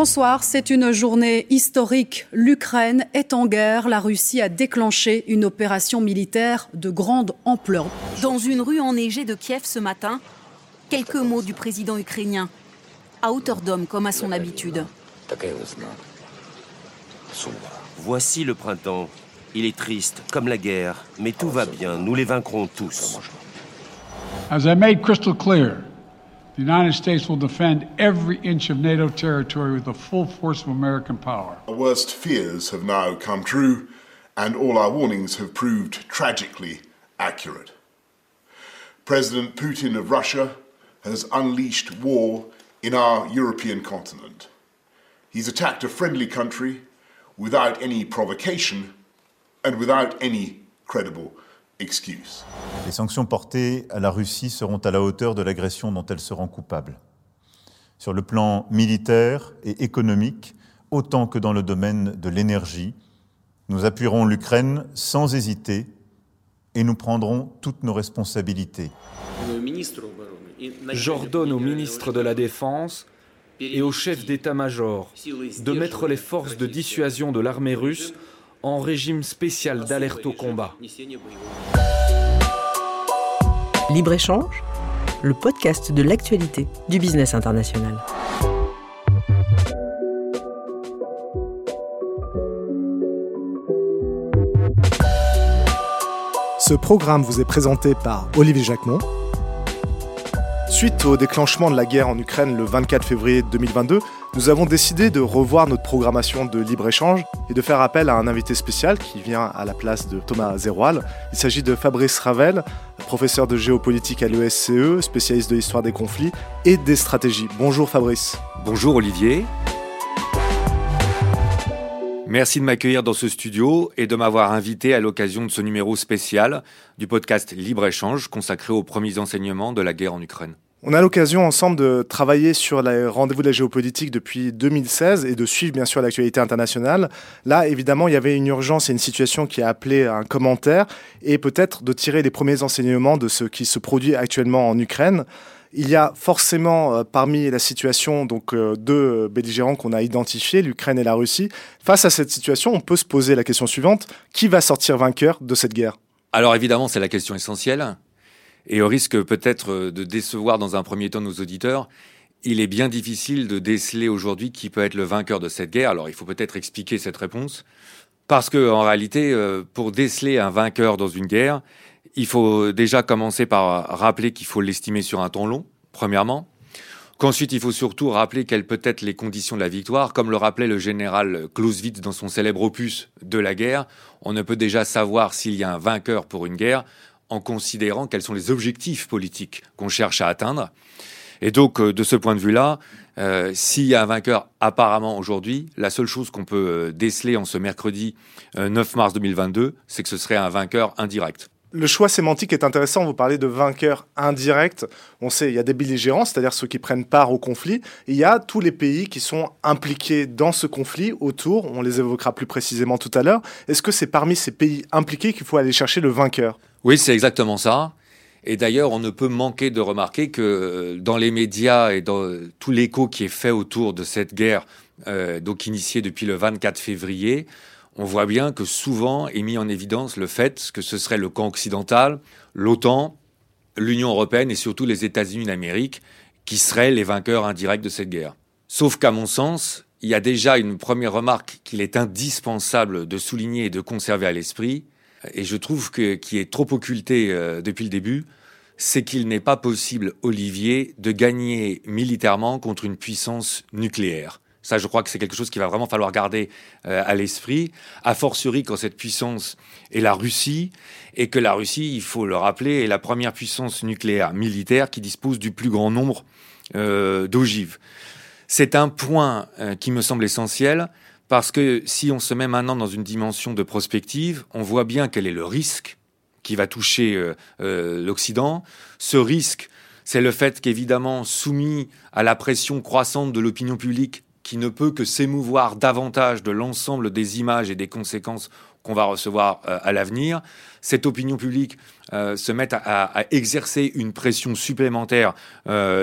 Bonsoir, c'est une journée historique. L'Ukraine est en guerre. La Russie a déclenché une opération militaire de grande ampleur. Dans une rue enneigée de Kiev ce matin, quelques mots du président ukrainien, à hauteur d'homme comme à son habitude. Voici le printemps. Il est triste, comme la guerre, mais tout va bien. Nous les vaincrons tous. As I made crystal clear, the United States will defend every inch of NATO territory with the full force of American power. Our worst fears have now come true, and all our warnings have proved tragically accurate. President Putin of Russia has unleashed war in our European continent. He's attacked a friendly country without any provocation and without any credible excuse. Les sanctions portées à la Russie seront à la hauteur de l'agression dont elle se rend coupable. Sur le plan militaire et économique, autant que dans le domaine de l'énergie, nous appuierons l'Ukraine sans hésiter et nous prendrons toutes nos responsabilités. J'ordonne au ministre de la Défense et au chef d'état-major de mettre les forces de dissuasion de l'armée russe en régime spécial d'alerte au combat. Libre-échange, le podcast de l'actualité du business international. Ce programme vous est présenté par Olivier Jacquemont. Suite au déclenchement de la guerre en Ukraine le 24 février 2022, nous avons décidé de revoir notre programmation de libre-échange et de faire appel à un invité spécial qui vient à la place de Thomas Zeroual. Il s'agit de Fabrice Ravel, professeur de géopolitique à l'ESCE, spécialiste de l'histoire des conflits et des stratégies. Bonjour Fabrice. Bonjour Olivier. Merci de m'accueillir dans ce studio et de m'avoir invité à l'occasion de ce numéro spécial du podcast Libre-Échange consacré aux premiers enseignements de la guerre en Ukraine. On a l'occasion ensemble de travailler sur les rendez-vous de la géopolitique depuis 2016 et de suivre bien sûr l'actualité internationale. Là, évidemment, il y avait une urgence et une situation qui a appelé un commentaire et peut-être de tirer les premiers enseignements de ce qui se produit actuellement en Ukraine. Il y a forcément euh, parmi la situation donc euh, deux belligérants qu'on a identifiés, l'Ukraine et la Russie. Face à cette situation, on peut se poser la question suivante qui va sortir vainqueur de cette guerre? Alors évidemment, c'est la question essentielle. Et au risque peut-être de décevoir dans un premier temps nos auditeurs, il est bien difficile de déceler aujourd'hui qui peut être le vainqueur de cette guerre. Alors il faut peut-être expliquer cette réponse. Parce que en réalité, euh, pour déceler un vainqueur dans une guerre, il faut déjà commencer par rappeler qu'il faut l'estimer sur un temps long, premièrement. Qu'ensuite, il faut surtout rappeler quelles peuvent être les conditions de la victoire. Comme le rappelait le général Clausewitz dans son célèbre opus de la guerre, on ne peut déjà savoir s'il y a un vainqueur pour une guerre en considérant quels sont les objectifs politiques qu'on cherche à atteindre. Et donc, euh, de ce point de vue-là, euh, s'il y a un vainqueur apparemment aujourd'hui, la seule chose qu'on peut euh, déceler en ce mercredi 9 mars 2022, c'est que ce serait un vainqueur indirect. Le choix sémantique est intéressant. Vous parlez de vainqueur indirect. On sait, il y a des belligérants, c'est-à-dire ceux qui prennent part au conflit. Il y a tous les pays qui sont impliqués dans ce conflit autour. On les évoquera plus précisément tout à l'heure. Est-ce que c'est parmi ces pays impliqués qu'il faut aller chercher le vainqueur? Oui, c'est exactement ça. Et d'ailleurs, on ne peut manquer de remarquer que euh, dans les médias et dans tout l'écho qui est fait autour de cette guerre, euh, donc initiée depuis le 24 février, on voit bien que souvent est mis en évidence le fait que ce serait le camp occidental, l'OTAN, l'Union européenne et surtout les États-Unis d'Amérique qui seraient les vainqueurs indirects de cette guerre. Sauf qu'à mon sens, il y a déjà une première remarque qu'il est indispensable de souligner et de conserver à l'esprit, et je trouve que qui est trop occulté euh, depuis le début, c'est qu'il n'est pas possible, Olivier, de gagner militairement contre une puissance nucléaire. Ça, je crois que c'est quelque chose qu'il va vraiment falloir garder euh, à l'esprit, a fortiori quand cette puissance est la Russie, et que la Russie, il faut le rappeler, est la première puissance nucléaire militaire qui dispose du plus grand nombre euh, d'ogives. C'est un point euh, qui me semble essentiel, parce que si on se met maintenant dans une dimension de prospective, on voit bien quel est le risque qui va toucher euh, euh, l'Occident. Ce risque, c'est le fait qu'évidemment, soumis à la pression croissante de l'opinion publique, qui ne peut que s'émouvoir davantage de l'ensemble des images et des conséquences qu'on va recevoir à l'avenir. Cette opinion publique se met à, exercer une pression supplémentaire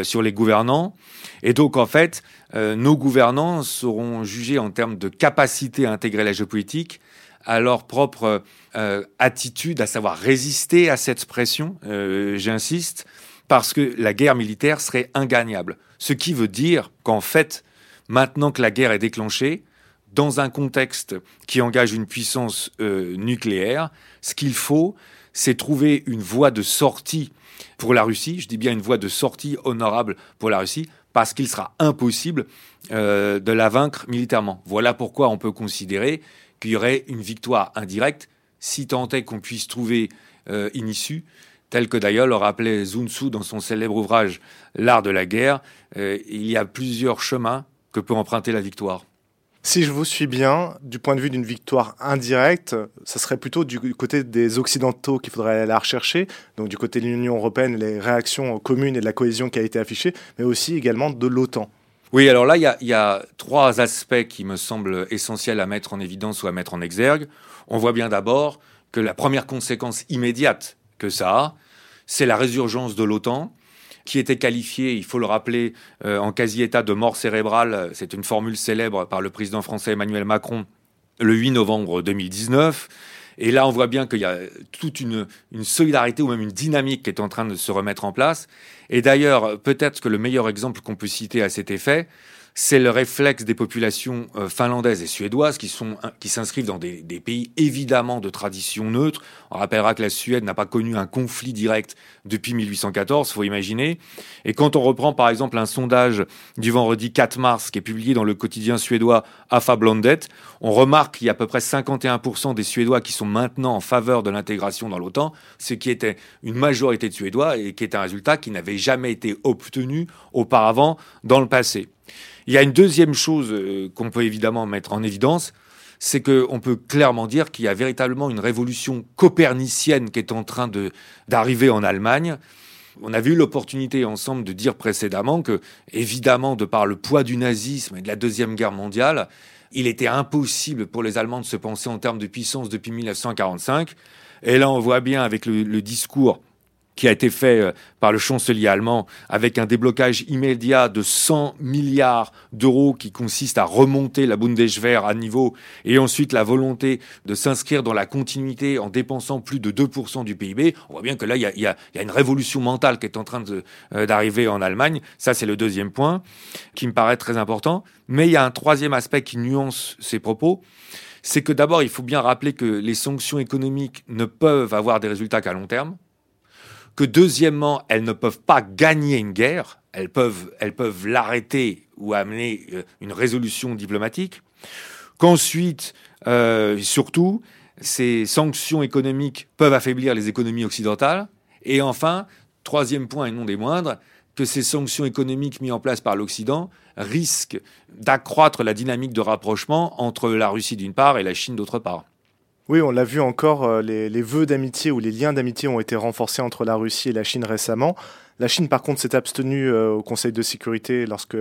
sur les gouvernants. Et donc, en fait, nos gouvernants seront jugés en termes de capacité à intégrer la géopolitique à leur propre attitude, à savoir résister à cette pression, j'insiste, parce que la guerre militaire serait ingagnable. Ce qui veut dire qu'en fait, maintenant que la guerre est déclenchée, dans un contexte qui engage une puissance euh, nucléaire, ce qu'il faut, c'est trouver une voie de sortie pour la Russie, je dis bien une voie de sortie honorable pour la Russie, parce qu'il sera impossible euh, de la vaincre militairement. Voilà pourquoi on peut considérer qu'il y aurait une victoire indirecte, si tant est qu'on puisse trouver euh, une issue, tel que d'ailleurs le rappelait Sun Tzu dans son célèbre ouvrage L'art de la guerre, euh, il y a plusieurs chemins que peut emprunter la victoire. Si je vous suis bien, du point de vue d'une victoire indirecte, ce serait plutôt du côté des Occidentaux qu'il faudrait la rechercher, donc du côté de l'Union européenne, les réactions communes et de la cohésion qui a été affichée, mais aussi également de l'OTAN. Oui, alors là, il y, y, a trois aspects qui me semblent essentiels à mettre en évidence ou à mettre en exergue. On voit bien d'abord que la première conséquence immédiate que ça a, c'est la résurgence de l'OTAN, qui était qualifiée, il faut le rappeler, euh, en quasi-état de mort cérébrale. C'est une formule célèbre par le président français Emmanuel Macron le 8 novembre 2019. Et là, on voit bien qu'il y a toute une, solidarité ou même une dynamique qui est en train de se remettre en place. Et d'ailleurs, peut-être que le meilleur exemple qu'on peut citer à cet effet, c'est le réflexe des populations euh, finlandaises et suédoises qui sont qui s'inscrivent dans des, pays évidemment de tradition neutre. On rappellera que la Suède n'a pas connu un conflit direct depuis 1814, faut imaginer. Et quand on reprend par exemple un sondage du vendredi 4 mars qui est publié dans le quotidien suédois Afablandet, on remarque qu'il y a à peu près 51% des Suédois qui sont maintenant en faveur de l'intégration dans l'OTAN, ce qui était une majorité de Suédois et qui est un résultat qui n'avait jamais été obtenu auparavant dans le passé. Il y a une deuxième chose euh, qu'on peut évidemment mettre en évidence, c'est qu'on peut clairement dire qu'il y a véritablement une révolution copernicienne qui est en train d'arriver en Allemagne. On avait eu l'opportunité ensemble de dire précédemment que, évidemment, de par le poids du nazisme et de la Deuxième Guerre mondiale, il était impossible pour les Allemands de se penser en termes de puissance depuis 1945. Et là, on voit bien avec le discours qui a été fait euh, par le chancelier allemand avec un déblocage immédiat de 100 milliards d'euros qui consiste à remonter la Bundeswehr à niveau et ensuite la volonté de s'inscrire dans la continuité en dépensant plus de 2% du PIB. On voit bien que là, il y a, une révolution mentale qui est en train euh, d'arriver en Allemagne. Ça, c'est le deuxième point qui me paraît très important. Mais il y a un troisième aspect qui nuance ces propos c'est que d'abord, il faut bien rappeler que les sanctions économiques ne peuvent avoir des résultats qu'à long terme que deuxièmement, elles ne peuvent pas gagner une guerre, elles peuvent, l'arrêter ou amener euh, une résolution diplomatique, qu'ensuite, euh, surtout, ces sanctions économiques peuvent affaiblir les économies occidentales, et enfin, troisième point et non des moindres, que ces sanctions économiques mises en place par l'Occident risquent d'accroître la dynamique de rapprochement entre la Russie d'une part et la Chine d'autre part. Oui, on l'a vu encore, euh, les, vœux d'amitié ou les liens d'amitié ont été renforcés entre la Russie et la Chine récemment. La Chine, par contre, s'est abstenue euh, au Conseil de sécurité lorsque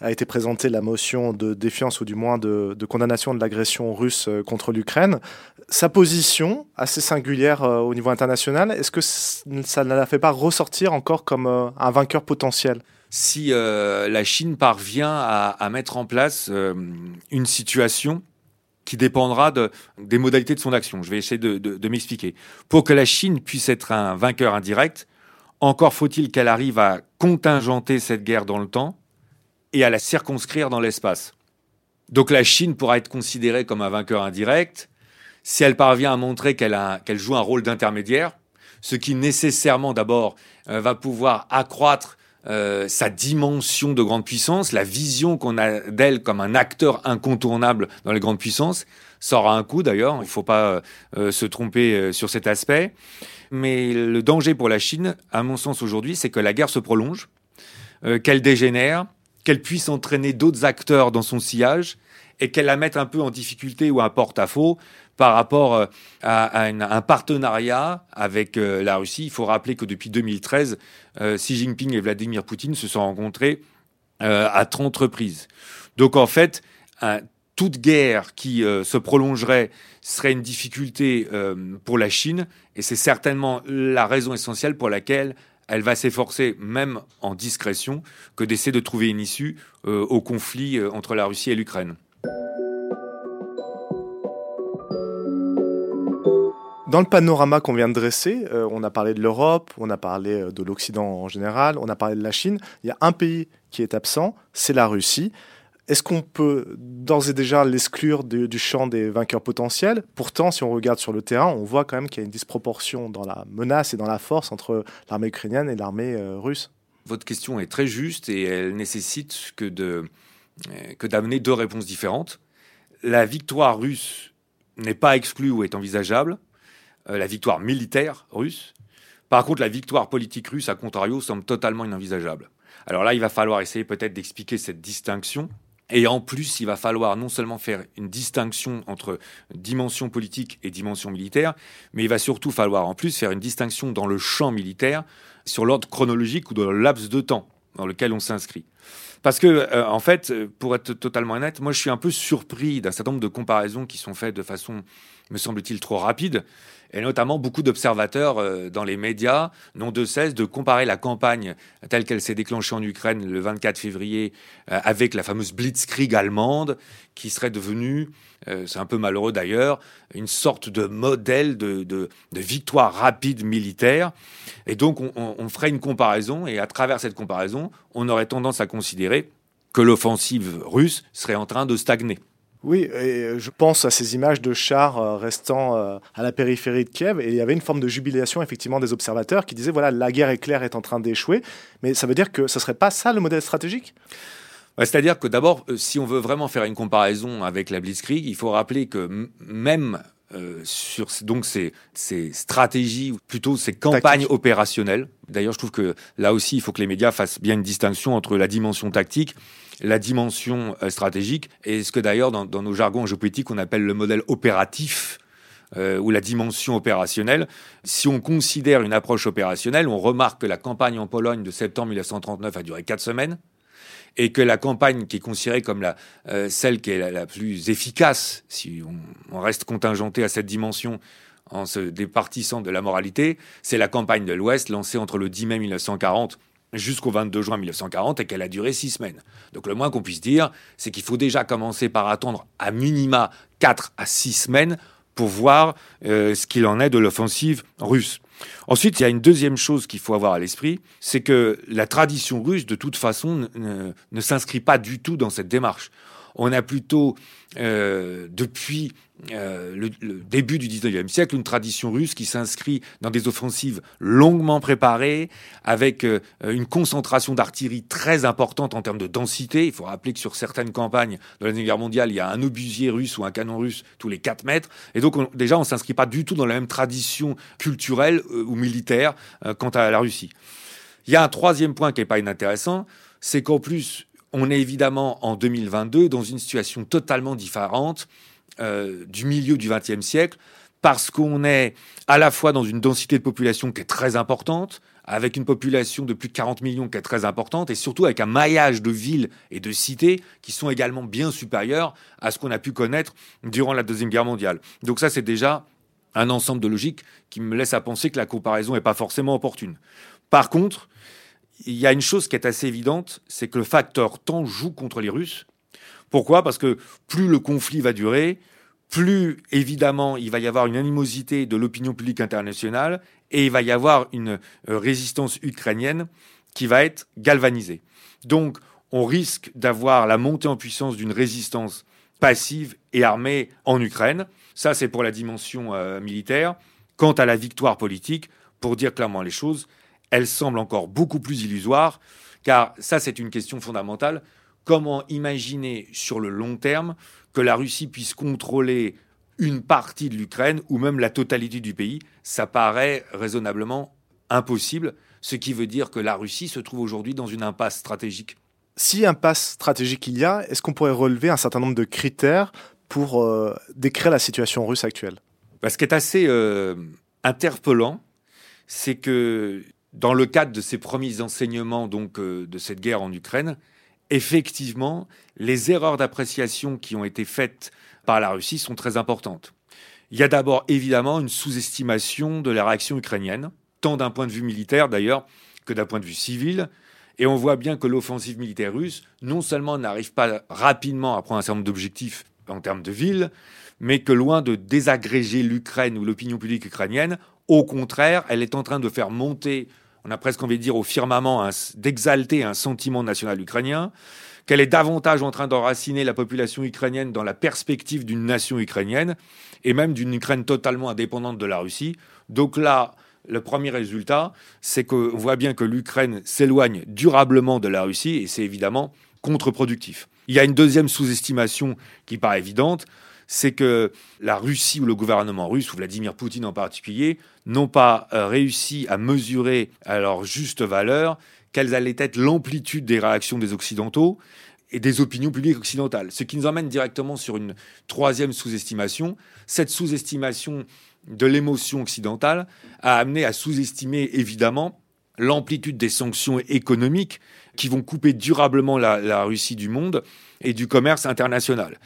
a été présentée la motion de défiance ou du moins de, condamnation de l'agression russe euh, contre l'Ukraine. Sa position, assez singulière au niveau international, est-ce que ça ne la fait pas ressortir encore comme un vainqueur potentiel? Si la Chine parvient à mettre en place une situation qui dépendra de, des modalités de son action. Je vais essayer de, m'expliquer. Pour que la Chine puisse être un vainqueur indirect, encore faut-il qu'elle arrive à contingenter cette guerre dans le temps et à la circonscrire dans l'espace. Donc la Chine pourra être considérée comme un vainqueur indirect si elle parvient à montrer qu'elle joue un rôle d'intermédiaire, ce qui nécessairement d'abord euh, va pouvoir accroître euh, sa dimension de grande puissance, la vision qu'on a d'elle comme un acteur incontournable dans les grandes puissances. Ça aura un coût d'ailleurs, il ne faut pas euh, se tromper euh, sur cet aspect. Mais le danger pour la Chine, à mon sens aujourd'hui, c'est que la guerre se prolonge, qu'elle dégénère, qu'elle puisse entraîner d'autres acteurs dans son sillage et qu'elle la mette un peu en difficulté ou en porte-à-faux par rapport euh, à, un partenariat avec euh, la Russie. Il faut rappeler que depuis 2013, euh, Xi Jinping et Vladimir Poutine se sont rencontrés à 30 reprises. Donc en fait, toute guerre qui se prolongerait serait une difficulté pour la Chine, et c'est certainement la raison essentielle pour laquelle elle va s'efforcer, même en discrétion, que d'essayer de trouver une issue au conflit entre la Russie et l'Ukraine. Dans le panorama qu'on vient de dresser, on a parlé de l'Europe, on a parlé de l'Occident en général, on a parlé de la Chine. Il y a un pays qui est absent, c'est la Russie. Est-ce qu'on peut d'ores et déjà l'exclure du, champ des vainqueurs potentiels? Pourtant, si on regarde sur le terrain, on voit quand même qu'il y a une disproportion dans la menace et dans la force entre l'armée ukrainienne et l'armée euh, russe. Votre question est très juste et elle nécessite que euh, d'amener deux réponses différentes. La victoire russe n'est pas exclue ou est envisageable, euh, la victoire militaire russe. Par contre, la victoire politique russe, à contrario, semble totalement inenvisageable. Alors là, il va falloir essayer peut-être d'expliquer cette distinction et en plus, il va falloir non seulement faire une distinction entre dimension politique et dimension militaire, mais il va surtout falloir en plus faire une distinction dans le champ militaire sur l'ordre chronologique ou dans le laps de temps dans lequel on s'inscrit. Parce que, euh, en fait, pour être totalement honnête, moi je suis un peu surpris d'un certain nombre de comparaisons qui sont faites de façon, me semble-t-il, trop rapide et notamment beaucoup d'observateurs euh, dans les médias n'ont de cesse de comparer la campagne telle qu'elle s'est déclenchée en Ukraine le 24 février euh, avec la fameuse Blitzkrieg allemande, qui serait devenue, euh, c'est un peu malheureux d'ailleurs, une sorte de modèle de, victoire rapide militaire. Et donc on, on ferait une comparaison, et à travers cette comparaison, on aurait tendance à considérer que l'offensive russe serait en train de stagner. Oui, et je pense à ces images de chars euh, restant euh, à la périphérie de Kiev, et il y avait une forme de jubilation effectivement des observateurs qui disaient voilà, la guerre éclair est en train d'échouer, mais ça veut dire que ce serait pas ça le modèle stratégique? C'est-à-dire que d'abord, euh, si on veut vraiment faire une comparaison avec la Blitzkrieg, il faut rappeler que même sur donc ces, ces, stratégies, ou plutôt ces campagnes opérationnelles. D'ailleurs, je trouve que là aussi, il faut que les médias fassent bien une distinction entre la dimension tactique la dimension euh, stratégique et ce que d'ailleurs dans, nos jargons géopolitiques on appelle le modèle opératif euh, ou la dimension opérationnelle. Si on considère une approche opérationnelle, on remarque que la campagne en Pologne de septembre 1939 a duré quatre semaines et que la campagne qui est considérée comme la, euh, celle qui est la, plus efficace, si on, on, reste contingenté à cette dimension en se départissant de la moralité, c'est la campagne de l'Ouest lancée entre le 10 mai 1940 jusqu'au 22 juin 1940 et qu'elle a duré six semaines. Donc le moins qu'on puisse dire, c'est qu'il faut déjà commencer par attendre à minima 4 à 6 semaines pour voir euh, ce qu'il en est de l'offensive russe. Ensuite, il y a une deuxième chose qu'il faut avoir à l'esprit, c'est que la tradition russe, de toute façon, ne s'inscrit pas du tout dans cette démarche. On a plutôt, euh, depuis euh, le, début du 19e siècle, une tradition russe qui s'inscrit dans des offensives longuement préparées, avec euh, une concentration d'artillerie très importante en termes de densité. Il faut rappeler que sur certaines campagnes de la Deuxième Guerre mondiale, il y a un obusier russe ou un canon russe tous les 4 mètres. Et donc, déjà, on ne s'inscrit pas du tout dans la même tradition culturelle ou militaire quant à la Russie. Il y a un troisième point qui n'est pas inintéressant, c'est qu'en plus, on est évidemment en 2022 dans une situation totalement différente euh, du milieu du XXe siècle, parce qu'on est à la fois dans une densité de population qui est très importante, avec une population de plus de 40 millions qui est très importante, et surtout avec un maillage de villes et de cités qui sont également bien supérieurs à ce qu'on a pu connaître durant la Deuxième Guerre mondiale. Donc ça, c'est déjà un ensemble de logiques qui me laisse à penser que la comparaison n'est pas forcément opportune. Par contre, il y a une chose qui est assez évidente, c'est que le facteur temps joue contre les Russes. Pourquoi? Parce que plus le conflit va durer, plus évidemment il va y avoir une animosité de l'opinion publique internationale et il va y avoir une euh, résistance ukrainienne qui va être galvanisée. Donc on risque d'avoir la montée en puissance d'une résistance passive et armée en Ukraine. Ça c'est pour la dimension euh, militaire. Quant à la victoire politique, pour dire clairement les choses, elle semble encore beaucoup plus illusoire, car ça c'est une question fondamentale. Comment imaginer sur le long terme que la Russie puisse contrôler une partie de l'Ukraine ou même la totalité du pays? Ça paraît raisonnablement impossible, ce qui veut dire que la Russie se trouve aujourd'hui dans une impasse stratégique. Si impasse stratégique il y a, est-ce qu'on pourrait relever un certain nombre de critères pour euh, décrire la situation russe actuelle? Ce qui est assez euh, interpellant, c'est que dans le cadre de ces premiers enseignements donc euh, de cette guerre en Ukraine, effectivement, les erreurs d'appréciation qui ont été faites par la Russie sont très importantes. Il y a d'abord évidemment une sous-estimation de la réaction ukrainienne, tant d'un point de vue militaire d'ailleurs que d'un point de vue civil. Et on voit bien que l'offensive militaire russe, non seulement n'arrive pas rapidement à prendre un certain nombre d'objectifs en termes de ville, mais que loin de désagréger l'Ukraine ou l'opinion publique ukrainienne, au contraire, elle est en train de faire monter, on a presque envie de dire au firmament, d'exalter un sentiment national ukrainien, qu'elle est davantage en train d'enraciner la population ukrainienne dans la perspective d'une nation ukrainienne, et même d'une Ukraine totalement indépendante de la Russie. Donc là, le premier résultat, c'est qu'on voit bien que l'Ukraine s'éloigne durablement de la Russie, et c'est évidemment contre-productif. Il y a une deuxième sous-estimation qui paraît évidente, c'est que la Russie ou le gouvernement russe, ou Vladimir Poutine en particulier, n'ont pas euh, réussi à mesurer à leur juste valeur quelle allait être l'amplitude des réactions des Occidentaux et des opinions publiques occidentales. Ce qui nous emmène directement sur une troisième sous-estimation. Cette sous-estimation de l'émotion occidentale a amené à sous-estimer évidemment l'amplitude des sanctions économiques qui vont couper durablement la, Russie du monde et du commerce international.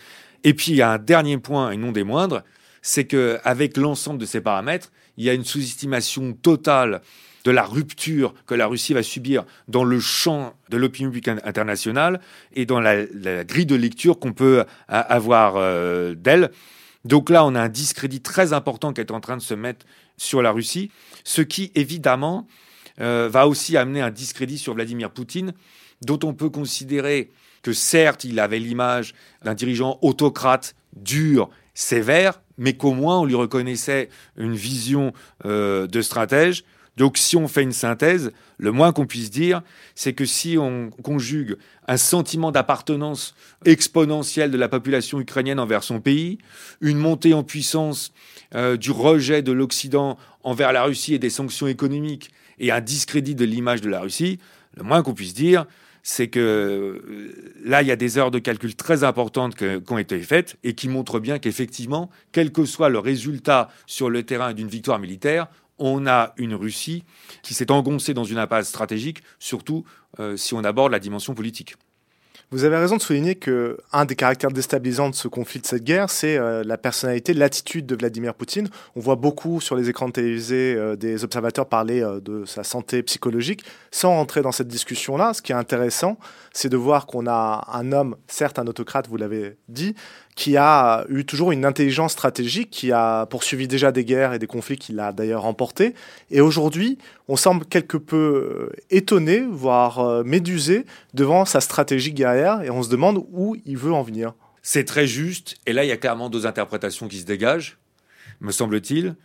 Et puis il y a un dernier point, et non des moindres, c'est qu'avec l'ensemble de ces paramètres, il y a une sous-estimation totale de la rupture que la Russie va subir dans le champ de l'opinion publique internationale et dans la, grille de lecture qu'on peut avoir euh, d'elle. Donc là, on a un discrédit très important qui est en train de se mettre sur la Russie, ce qui évidemment euh, va aussi amener un discrédit sur Vladimir Poutine, dont on peut considérer que certes, il avait l'image d'un dirigeant autocrate, dur, sévère, mais qu'au moins on lui reconnaissait une vision euh, de stratège. Donc si on fait une synthèse, le moins qu'on puisse dire, c'est que si on conjugue un sentiment d'appartenance exponentielle de la population ukrainienne envers son pays, une montée en puissance euh, du rejet de l'Occident envers la Russie et des sanctions économiques, et un discrédit de l'image de la Russie, le moins qu'on puisse dire, c'est que euh, là, il y a des heures de calcul très importantes qui ont été faites et qui montrent bien qu'effectivement, quel que soit le résultat sur le terrain d'une victoire militaire, on a une Russie qui s'est engoncée dans une impasse stratégique, surtout euh, si on aborde la dimension politique. Vous avez raison de souligner que un des caractères déstabilisants de ce conflit, de cette guerre, c'est euh, la personnalité, l'attitude de Vladimir Poutine. On voit beaucoup sur les écrans télévisés euh, des observateurs parler euh, de sa santé psychologique. Sans rentrer dans cette discussion-là, ce qui est intéressant, c'est de voir qu'on a un homme, certes un autocrate, vous l'avez dit, qui a eu toujours une intelligence stratégique, qui a poursuivi déjà des guerres et des conflits qu'il a d'ailleurs remportés. Et aujourd'hui, on semble quelque peu euh, étonné, voire euh, médusé devant sa stratégie guerrière, et on se demande où il veut en venir. C'est très juste, et là il y a clairement deux interprétations qui se dégagent, me semble-t-il.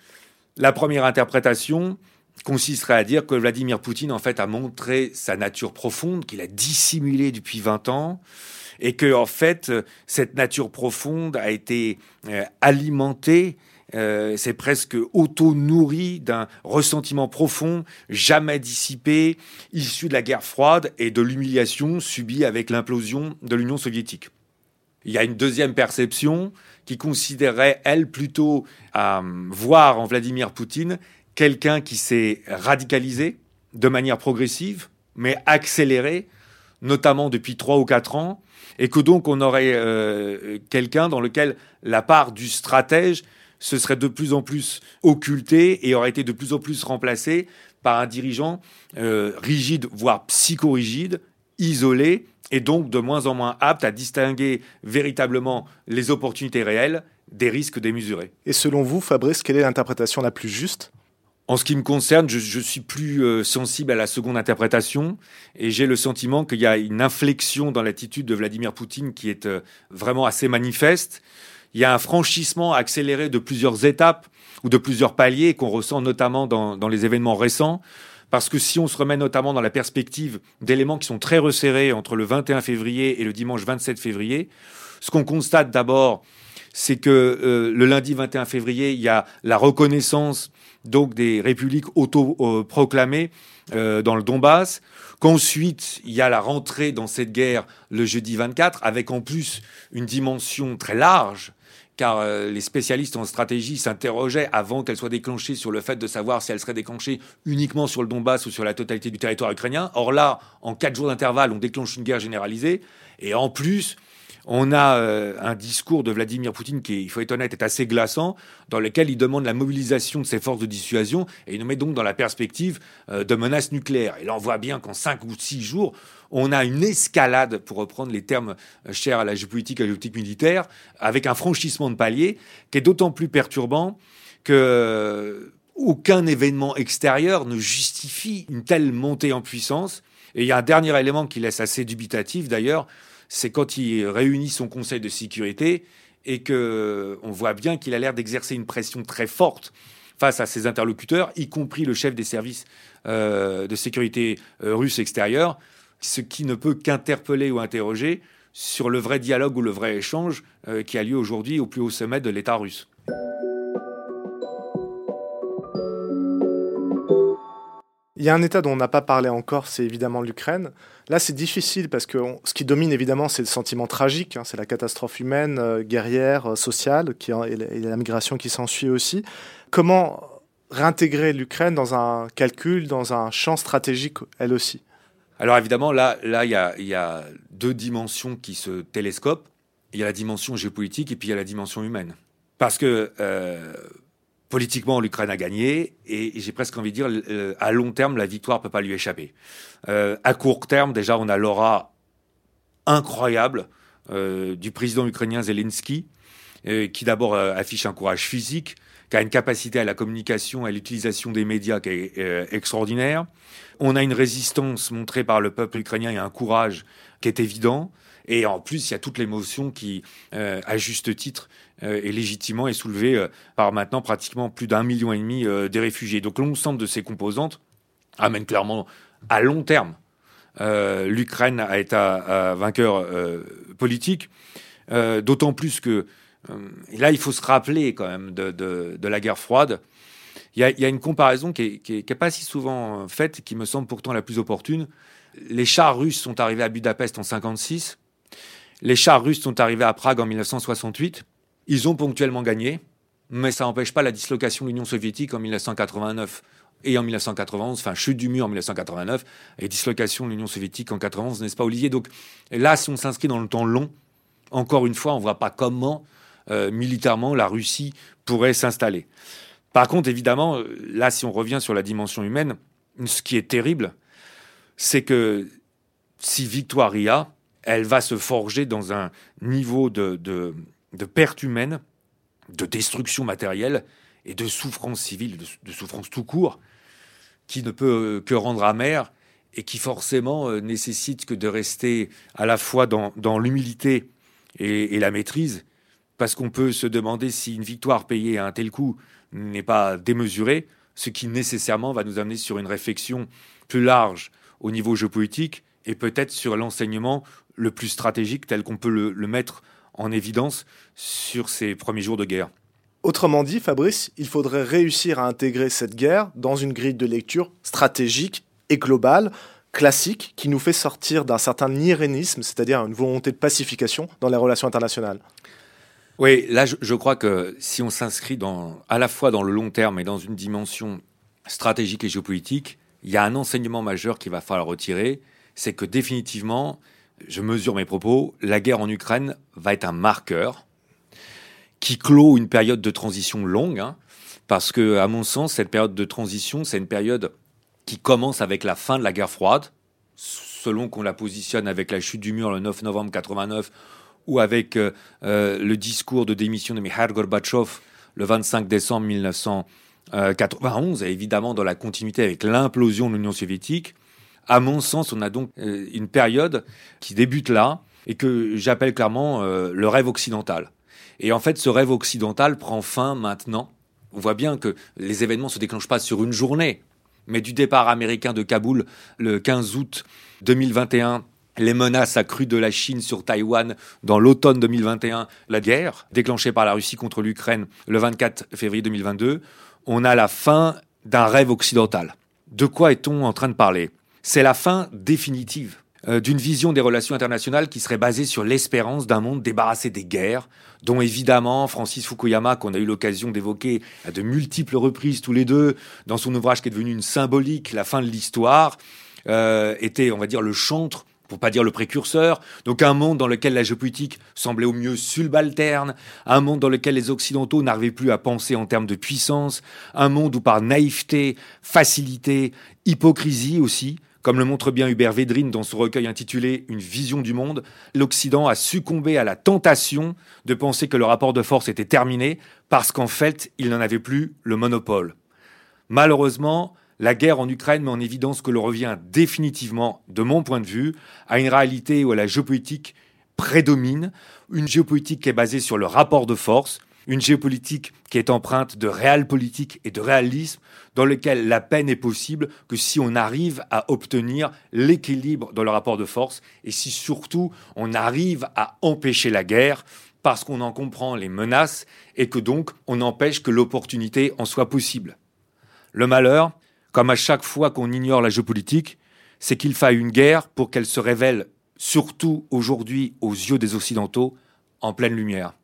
La première interprétation consisterait à dire que Vladimir Poutine en fait a montré sa nature profonde, qu'il a dissimulée depuis 20 ans, et que en fait cette nature profonde a été euh, alimentée euh, c'est presque auto-nourri d'un ressentiment profond, jamais dissipé, issu de la guerre froide et de l'humiliation subie avec l'implosion de l'Union soviétique. Il y a une deuxième perception qui considérait, elle, plutôt à euh, voir en Vladimir Poutine quelqu'un qui s'est radicalisé de manière progressive, mais accélérée, notamment depuis trois ou quatre ans, et que donc on aurait euh, quelqu'un dans lequel la part du stratège se serait de plus en plus occultée et aurait été de plus en plus remplacée par un dirigeant euh, rigide, voire psychorigide, isolé, et donc de moins en moins apte à distinguer véritablement les opportunités réelles des risques démesurés. Et selon vous, Fabrice, quelle est l'interprétation la plus juste? En ce qui me concerne, je, suis plus euh, sensible à la seconde interprétation et j'ai le sentiment qu'il y a une inflexion dans l'attitude de Vladimir Poutine qui est euh, vraiment assez manifeste. Il y a un franchissement accéléré de plusieurs étapes ou de plusieurs paliers qu'on ressent notamment dans, les événements récents. Parce que si on se remet notamment dans la perspective d'éléments qui sont très resserrés entre le 21 février et le dimanche 27 février, ce qu'on constate d'abord, c'est que euh, le lundi 21 février, il y a la reconnaissance donc des républiques auto-proclamées euh, dans le Donbass, qu'ensuite il y a la rentrée dans cette guerre le jeudi 24, avec en plus une dimension très large car euh, les spécialistes en stratégie s'interrogeaient avant qu'elle soit déclenchée sur le fait de savoir si elle serait déclenchée uniquement sur le Donbass ou sur la totalité du territoire ukrainien. Or là, en quatre jours d'intervalle, on déclenche une guerre généralisée. Et en plus, on a euh, un discours de Vladimir Poutine qui, il faut être honnête, est assez glaçant, dans lequel il demande la mobilisation de ses forces de dissuasion et il nous met donc dans la perspective euh, de menaces nucléaires. Et là, on voit bien qu'en cinq ou six jours, on a une escalade, pour reprendre les termes euh, chers à la géopolitique et à la géopolitique militaire, avec un franchissement de palier qui est d'autant plus perturbant que aucun événement extérieur ne justifie une telle montée en puissance. Et il y a un dernier élément qui laisse assez dubitatif d'ailleurs, c'est quand il réunit son conseil de sécurité et que on voit bien qu'il a l'air d'exercer une pression très forte face à ses interlocuteurs, y compris le chef des services euh, de sécurité euh, russe extérieur, ce qui ne peut qu'interpeller ou interroger sur le vrai dialogue ou le vrai échange euh, qui a lieu aujourd'hui au plus haut sommet de l'État russe. Il y a un État dont on n'a pas parlé encore, c'est évidemment l'Ukraine. Là, c'est difficile parce que ce qui domine évidemment, c'est le sentiment tragique, hein, c'est la catastrophe humaine, euh, guerrière, euh, sociale, et, la, migration qui s'ensuit aussi. Comment réintégrer l'Ukraine dans un calcul, dans un champ stratégique, elle aussi? Alors évidemment, là, là, il y a, deux dimensions qui se télescopent. Il y a la dimension géopolitique et puis il y a la dimension humaine. Parce que euh, Politiquement, l'Ukraine a gagné et j'ai presque envie de dire, euh, à long terme, la victoire ne peut pas lui échapper. Euh, à court terme, déjà, on a l'aura incroyable euh, du président ukrainien Zelensky, qui d'abord affiche un courage physique, qui a une capacité à la communication et à l'utilisation des médias qui est extraordinaire. On a une résistance montrée par le peuple ukrainien et un courage qui est évident. Et en plus, il y a toute l'émotion qui, à juste titre, euh, et légitimement est soulevé euh, par maintenant pratiquement plus d'un million et demi euh, des réfugiés. Donc l'ensemble de ces composantes amène clairement à long terme l'Ukraine à être un vainqueur politique, d'autant plus que là il faut se rappeler quand même de, la guerre froide. Il y, a, une comparaison qui n'est pas si souvent faite, qui me semble pourtant la plus opportune. Les chars russes sont arrivés à Budapest en 56. Les chars russes sont arrivés à Prague en 1968. Ils ont ponctuellement gagné, mais ça n'empêche pas la dislocation de l'Union soviétique en 1989 et en 1991, enfin chute du mur en 1989 et dislocation de l'Union soviétique en 1991, n'est-ce pas Olivier? Donc là, si on s'inscrit dans le temps long, encore une fois, on ne voit pas comment euh, militairement la Russie pourrait s'installer. Par contre, évidemment, euh, là, si on revient sur la dimension humaine, ce qui est terrible, c'est que si victoire y a, elle va se forger dans un niveau de, de perte humaine, de destruction matérielle et de souffrance civile, de, souffrance tout court, qui ne peut euh, que rendre amère et qui forcément nécessite que de rester à la fois dans, l'humilité et, la maîtrise, parce qu'on peut se demander si une victoire payée à un tel coup n'est pas démesurée, ce qui nécessairement va nous amener sur une réflexion plus large au niveau géopolitique et peut-être sur l'enseignement le plus stratégique tel qu'on peut le mettre en évidence sur ces premiers jours de guerre. Autrement dit, Fabrice, il faudrait réussir à intégrer cette guerre dans une grille de lecture stratégique et globale, classique, qui nous fait sortir d'un certain irénisme, c'est-à-dire une volonté de pacification dans les relations internationales. Oui, là, je, crois que si on s'inscrit à la fois dans le long terme et dans une dimension stratégique et géopolitique, il y a un enseignement majeur qu'il va falloir retirer, c'est que définitivement, je mesure mes propos, la guerre en Ukraine va être un marqueur qui clôt une période de transition longue, hein, parce que, à mon sens, cette période de transition, c'est une période qui commence avec la fin de la guerre froide, selon qu'on la positionne avec la chute du mur le 9 novembre 89 ou avec euh, euh, le discours de démission de Mikhail Gorbatchev le 25 décembre 1991, et évidemment dans la continuité avec l'implosion de l'Union soviétique. À mon sens, on a donc euh, une période qui débute là et que j'appelle clairement le rêve occidental. Et en fait, ce rêve occidental prend fin maintenant. On voit bien que les événements ne se déclenchent pas sur une journée, mais du départ américain de Kaboul le 15 août 2021 les menaces accrues de la Chine sur Taïwan dans l'automne 2021, la guerre déclenchée par la Russie contre l'Ukraine le 24 février 2022, on a la fin d'un rêve occidental. De quoi est-on en train de parler? C'est la fin définitive euh, d'une vision des relations internationales qui serait basée sur l'espérance d'un monde débarrassé des guerres, dont évidemment Francis Fukuyama, qu'on a eu l'occasion d'évoquer à de multiples reprises tous les deux, dans son ouvrage qui est devenu une symbolique, La fin de l'histoire, euh, était, on va dire, le chantre pour pas dire le précurseur, donc un monde dans lequel la géopolitique semblait au mieux subalterne, un monde dans lequel les Occidentaux n'arrivaient plus à penser en termes de puissance, un monde où par naïveté, facilité, hypocrisie aussi, comme le montre bien Hubert Védrine dans son recueil intitulé Une vision du monde, l'Occident a succombé à la tentation de penser que le rapport de force était terminé parce qu'en fait, il n'en avait plus le monopole. Malheureusement, la guerre en Ukraine met en évidence que l'on revient définitivement, de mon point de vue, à une réalité où la géopolitique prédomine, une géopolitique qui est basée sur le rapport de force, une géopolitique qui est empreinte de réel politique et de réalisme, dans lequel la paix n'est possible que si on arrive à obtenir l'équilibre dans le rapport de force et si surtout on arrive à empêcher la guerre parce qu'on en comprend les menaces et que donc on empêche que l'opportunité en soit possible. Le malheur, comme à chaque fois qu'on ignore la géopolitique, c'est qu'il faille une guerre pour qu'elle se révèle, surtout aujourd'hui aux yeux des Occidentaux, en pleine lumière.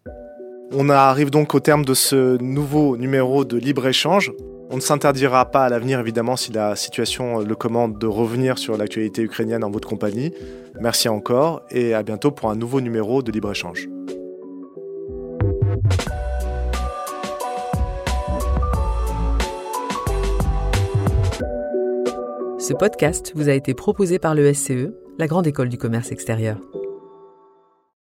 On arrive donc au terme de ce nouveau numéro de libre-échange. On ne s'interdira pas à l'avenir, évidemment, si la situation le commande, de revenir sur l'actualité ukrainienne en votre compagnie. Merci encore et à bientôt pour un nouveau numéro de libre-échange. Ce podcast vous a été proposé par le SCE, la Grande École du Commerce Extérieur.